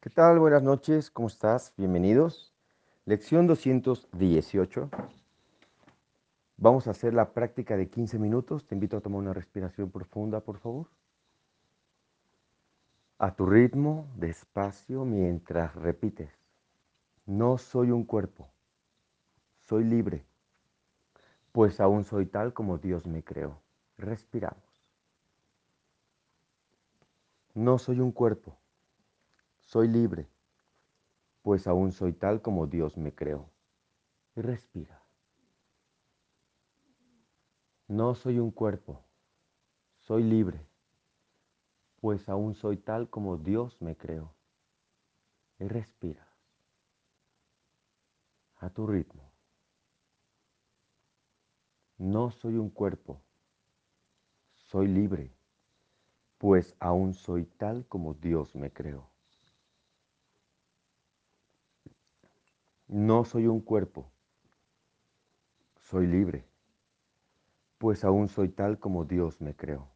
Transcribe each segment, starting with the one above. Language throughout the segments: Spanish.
¿Qué tal? Buenas noches, ¿cómo estás? Bienvenidos. Lección 218. Vamos a hacer la práctica de 15 minutos. Te invito a tomar una respiración profunda, por favor. A tu ritmo, despacio, mientras repites. No soy un cuerpo, soy libre, pues aún soy tal como Dios me creó. Respiramos. No soy un cuerpo, soy libre, pues aún soy tal como Dios me creó. Respira. No soy un cuerpo, soy libre, pues aún soy tal como Dios me creó. Respira. A tu ritmo. No soy un cuerpo, soy libre, pues aún soy tal como Dios me creó. No soy un cuerpo, soy libre, pues aún soy tal como Dios me creó.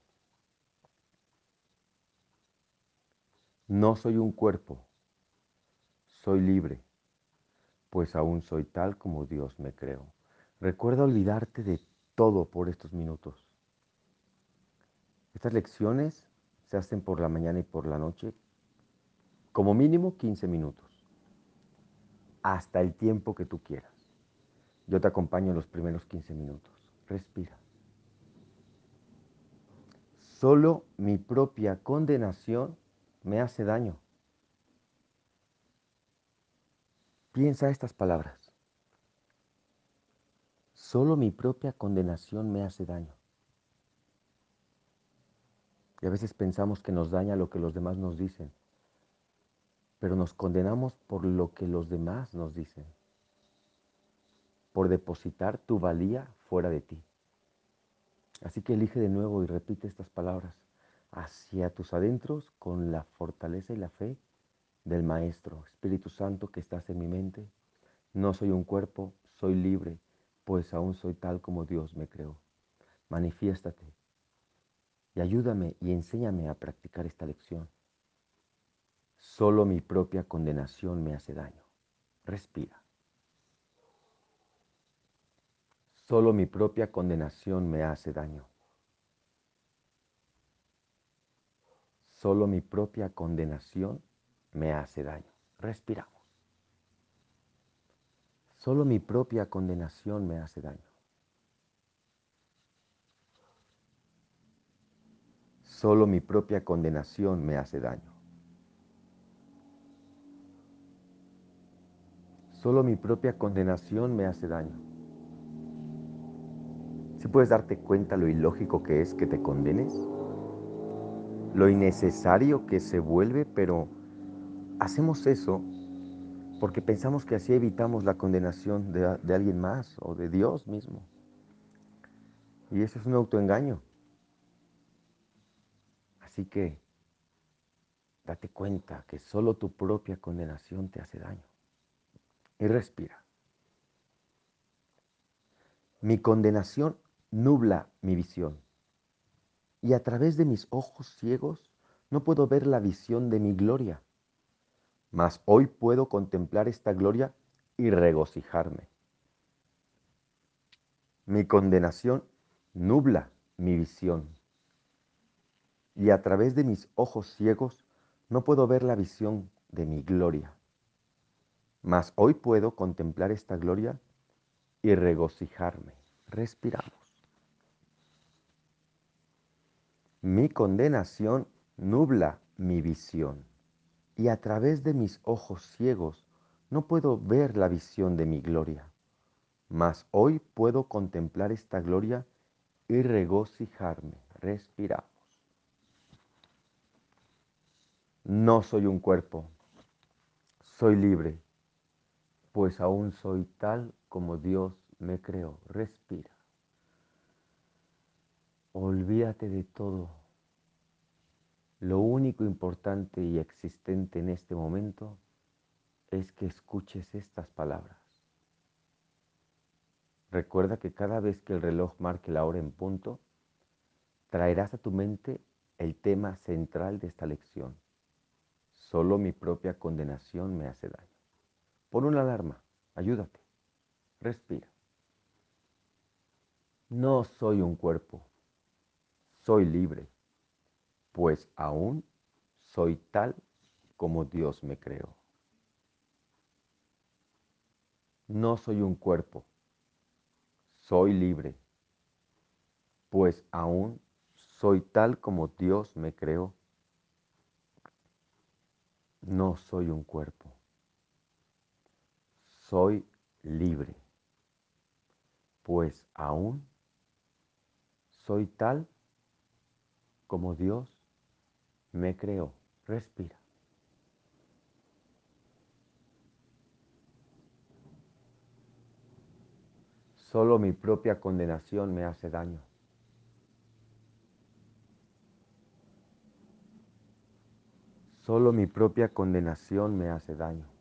No soy un cuerpo, soy libre, pues aún soy tal como Dios me creó. Recuerda olvidarte de todo por estos minutos. Estas lecciones se hacen por la mañana y por la noche, como mínimo 15 minutos hasta el tiempo que tú quieras. Yo te acompaño en los primeros 15 minutos. Respira. Solo mi propia condenación me hace daño. Piensa estas palabras. Solo mi propia condenación me hace daño. Y a veces pensamos que nos daña lo que los demás nos dicen pero nos condenamos por lo que los demás nos dicen, por depositar tu valía fuera de ti. Así que elige de nuevo y repite estas palabras hacia tus adentros con la fortaleza y la fe del Maestro, Espíritu Santo que estás en mi mente. No soy un cuerpo, soy libre, pues aún soy tal como Dios me creó. Manifiéstate y ayúdame y enséñame a practicar esta lección. Solo mi propia condenación me hace daño. Respira. Solo mi propia condenación me hace daño. Solo mi propia condenación me hace daño. Respiramos. Solo mi propia condenación me hace daño. Solo mi propia condenación me hace daño. Solo mi propia condenación me hace daño. Si puedes darte cuenta lo ilógico que es que te condenes, lo innecesario que se vuelve, pero hacemos eso porque pensamos que así evitamos la condenación de, de alguien más o de Dios mismo. Y eso es un autoengaño. Así que date cuenta que solo tu propia condenación te hace daño y respira. Mi condenación nubla mi visión y a través de mis ojos ciegos no puedo ver la visión de mi gloria. Mas hoy puedo contemplar esta gloria y regocijarme. Mi condenación nubla mi visión y a través de mis ojos ciegos no puedo ver la visión de mi gloria mas hoy puedo contemplar esta gloria y regocijarme. Respiramos. Mi condenación nubla mi visión y a través de mis ojos ciegos no puedo ver la visión de mi gloria. Mas hoy puedo contemplar esta gloria y regocijarme. Respiramos. No soy un cuerpo, soy libre pues aún soy tal como Dios me creó. Respira. Olvídate de todo. Lo único importante y existente en este momento es que escuches estas palabras. Recuerda que cada vez que el reloj marque la hora en punto, traerás a tu mente el tema central de esta lección. Solo mi propia condenación me hace daño. Pon una alarma, ayúdate, respira. No soy un cuerpo, soy libre, pues aún soy tal como Dios me creó. No soy un cuerpo, soy libre, pues aún soy tal como Dios me creó. No soy un cuerpo, soy libre, pues aún soy tal como Dios me creó. Respira. Solo mi propia condenación me hace daño. Solo mi propia condenación me hace daño.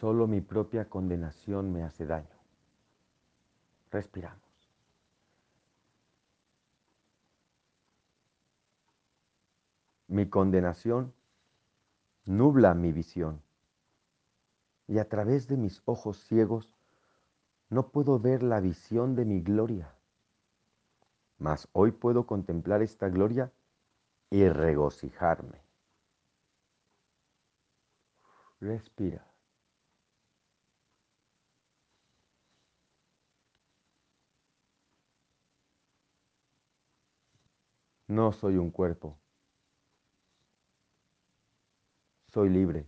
Solo mi propia condenación me hace daño. Respiramos. Mi condenación nubla mi visión y a través de mis ojos ciegos no puedo ver la visión de mi gloria. Mas hoy puedo contemplar esta gloria y regocijarme. Respira. No soy un cuerpo. Soy libre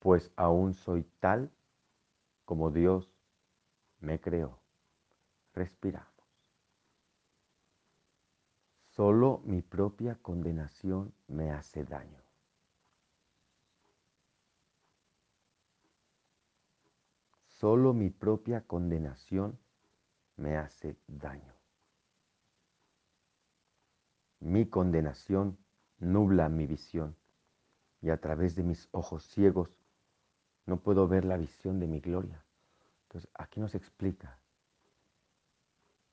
pues aún soy tal como Dios me creó. Respiramos. Solo mi propia condenación me hace daño. Solo mi propia condenación me hace daño. Mi condenación nubla mi visión y a través de mis ojos ciegos no puedo ver la visión de mi gloria. Entonces, aquí nos explica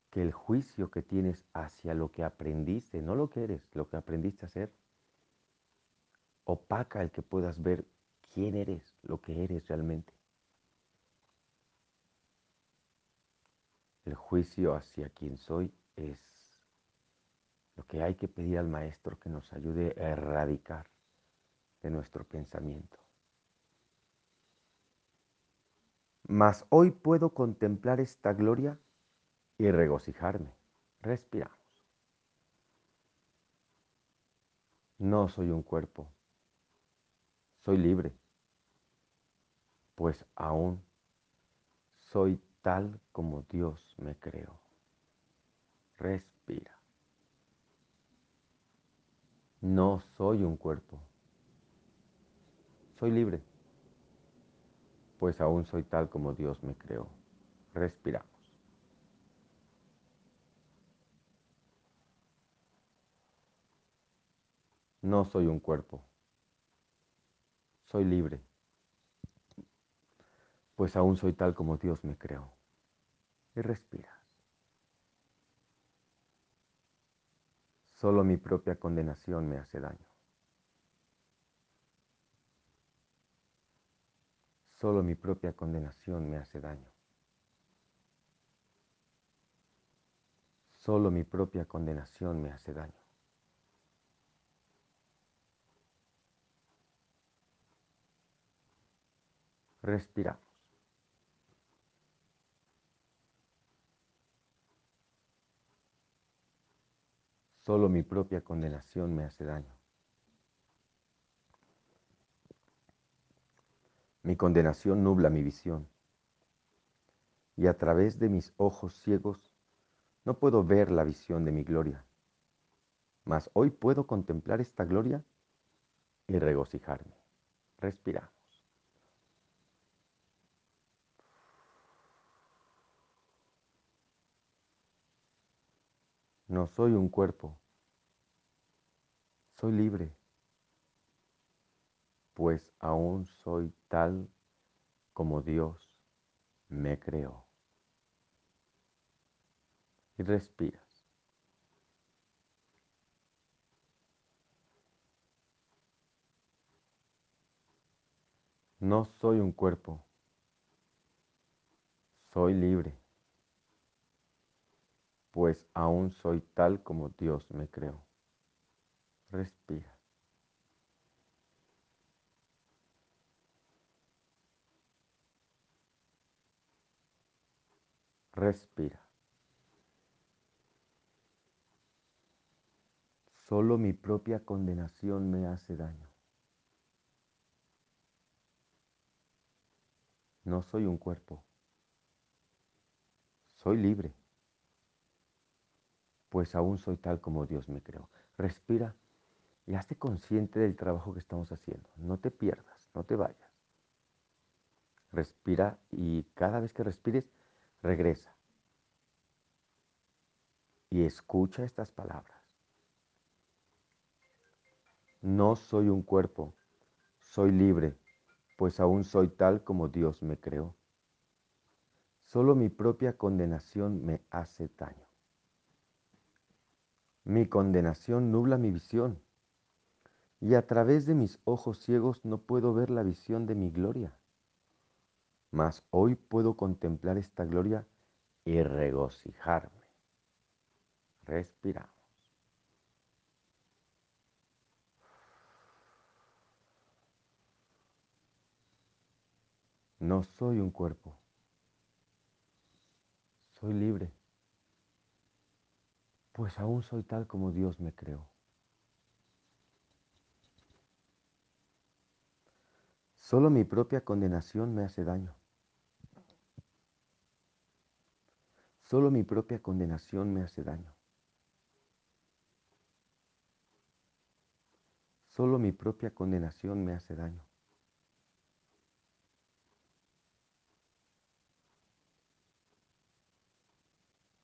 que el juicio que tienes hacia lo que aprendiste, no lo que eres, lo que aprendiste a hacer, opaca el que puedas ver quién eres, lo que eres realmente. El juicio hacia quien soy es lo que hay que pedir al Maestro que nos ayude a erradicar de nuestro pensamiento. Mas hoy puedo contemplar esta gloria y regocijarme. Respiramos. No soy un cuerpo. Soy libre. Pues aún soy tal como Dios me creó. Respira. No soy un cuerpo. Soy libre pues aún soy tal como Dios me creó. Respiramos. No soy un cuerpo. Soy libre, pues aún soy tal como Dios me creó. Y respiras. Solo mi propia condenación me hace daño. Solo mi propia condenación me hace daño. Solo mi propia condenación me hace daño. Respiramos. Solo mi propia condenación me hace daño. Mi condenación nubla mi visión. Y a través de mis ojos ciegos no puedo ver la visión de mi gloria. Mas hoy puedo contemplar esta gloria y regocijarme. Respiramos. No soy un cuerpo. Soy libre. Pues aún soy tal como Dios me creó. Y respiras. No soy un cuerpo. Soy libre pues aún soy tal como Dios me creó. Respira. Respira. Solo mi propia condenación me hace daño. No soy un cuerpo. Soy libre, pues aún soy tal como Dios me creó. Respira y hazte consciente del trabajo que estamos haciendo. No te pierdas, no te vayas. Respira y cada vez que respires, regresa. Y escucha estas palabras. No soy un cuerpo, soy libre, pues aún soy tal como Dios me creó. Solo mi propia condenación me hace daño. Mi condenación nubla mi visión, y a través de mis ojos ciegos no puedo ver la visión de mi gloria. Mas hoy puedo contemplar esta gloria y regocijarme. Respiramos. No soy un cuerpo. Soy libre. Pues aún soy tal como Dios me creó. Solo mi propia condenación me hace daño. Solo mi propia condenación me hace daño. Solo mi propia condenación me hace daño.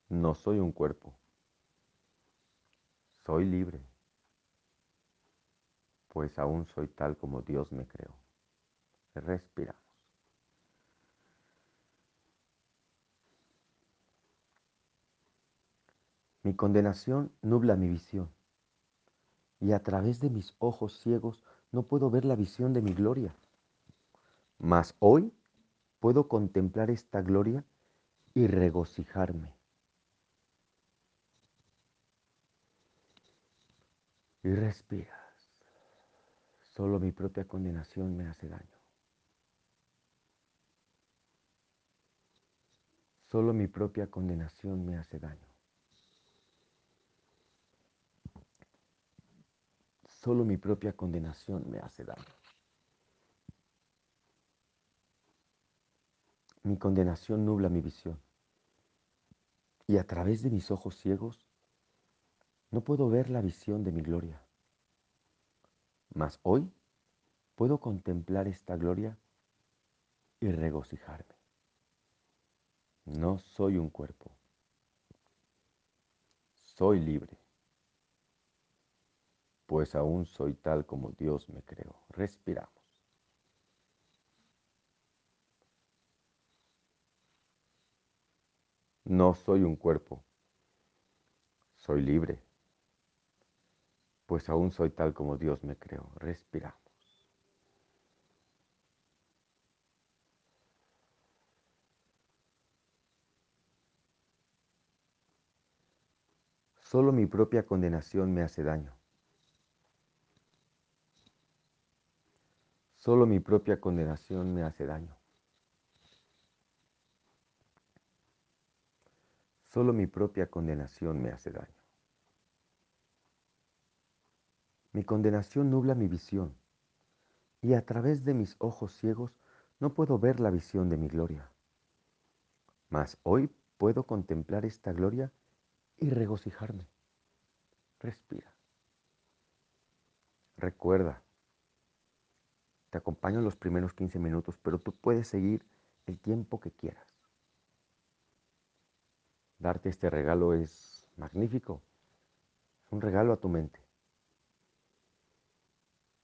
No soy un cuerpo. Soy libre, pues aún soy tal como Dios me creó. Respiramos. Mi condenación nubla mi visión, y a través de mis ojos ciegos no puedo ver la visión de mi gloria. Mas hoy puedo contemplar esta gloria y regocijarme. Y respiras. Solo mi propia condenación me hace daño. Solo mi propia condenación me hace daño. Solo mi propia condenación me hace daño. Mi condenación nubla mi visión. Y a través de mis ojos ciegos no puedo ver la visión de mi gloria. Mas hoy puedo contemplar esta gloria y regocijarme. No soy un cuerpo. Soy libre pues aún soy tal como Dios me creó. Respiramos. No soy un cuerpo, soy libre, pues aún soy tal como Dios me creó. Respiramos. Solo mi propia condenación me hace daño. Solo mi propia condenación me hace daño. Solo mi propia condenación me hace daño. Mi condenación nubla mi visión, y a través de mis ojos ciegos no puedo ver la visión de mi gloria. Mas hoy puedo contemplar esta gloria y regocijarme. Respira. Recuerda, te acompaño en los primeros 15 minutos, pero tú puedes seguir el tiempo que quieras. Darte este regalo es magnífico. Es un regalo a tu mente.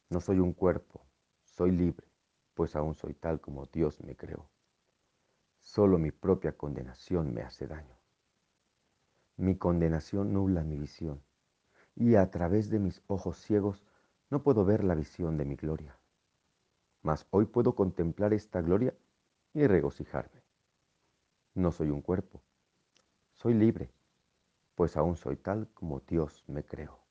No soy un cuerpo, soy libre, pues aún soy tal como Dios me creó. Solo mi propia condenación me hace daño. Mi condenación nubla mi visión, y a través de mis ojos ciegos no puedo ver la visión de mi gloria. mas hoy puedo contemplar esta gloria y regocijarme. No soy un cuerpo, soy libre, pues aún soy tal como Dios me creó.